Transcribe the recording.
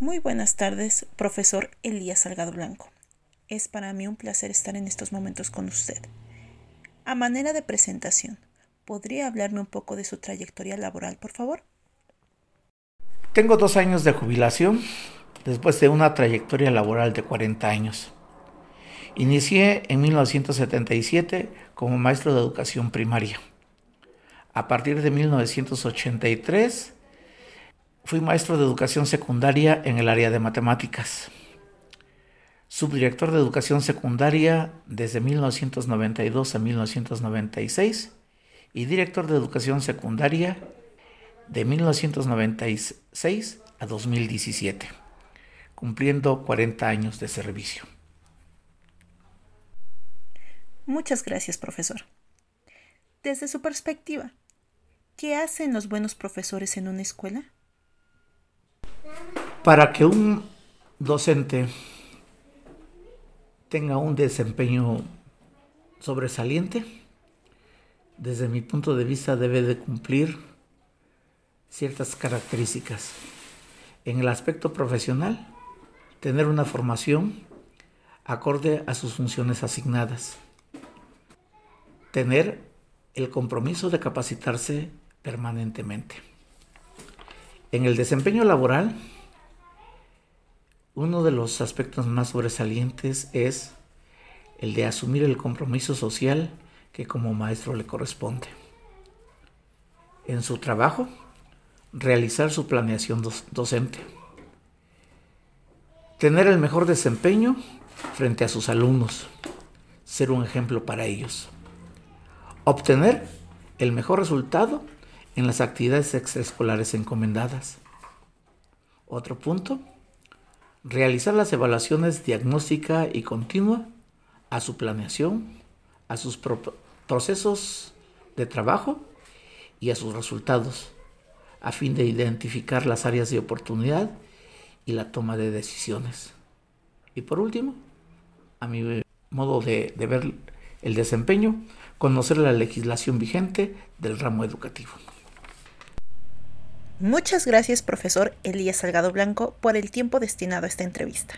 Muy buenas tardes, profesor Elías Salgado Blanco. Es para mí un placer estar en estos momentos con usted. A manera de presentación, ¿podría hablarme un poco de su trayectoria laboral, por favor? Tengo dos años de jubilación después de una trayectoria laboral de 40 años. Inicié en 1977 como maestro de educación primaria. A partir de 1983 fui maestro de educación secundaria en el área de matemáticas. Subdirector de educación secundaria desde 1992 a 1996 y director de educación secundaria de 1996 a 2017, cumpliendo 40 años de servicio. Muchas gracias, profesor. Desde su perspectiva, ¿qué hacen los buenos profesores en una escuela? Para que un docente tenga un desempeño sobresaliente, desde mi punto de vista debe de cumplir ciertas características. En el aspecto profesional, tener una formación acorde a sus funciones asignadas. Tener el compromiso de capacitarse permanentemente. En el desempeño laboral, uno de los aspectos más sobresalientes es el de asumir el compromiso social que como maestro le corresponde. En su trabajo, realizar su planeación docente. Tener el mejor desempeño frente a sus alumnos. Ser un ejemplo para ellos. Obtener el mejor resultado en las actividades extraescolares encomendadas. Otro punto, realizar las evaluaciones diagnóstica y continua a su planeación, a sus procesos de trabajo y a sus resultados, a fin de identificar las áreas de oportunidad y la toma de decisiones. Y por último, a mi modo de, de ver el desempeño, conocer la legislación vigente del ramo educativo. Muchas gracias, profesor Elías Salgado Blanco, por el tiempo destinado a esta entrevista.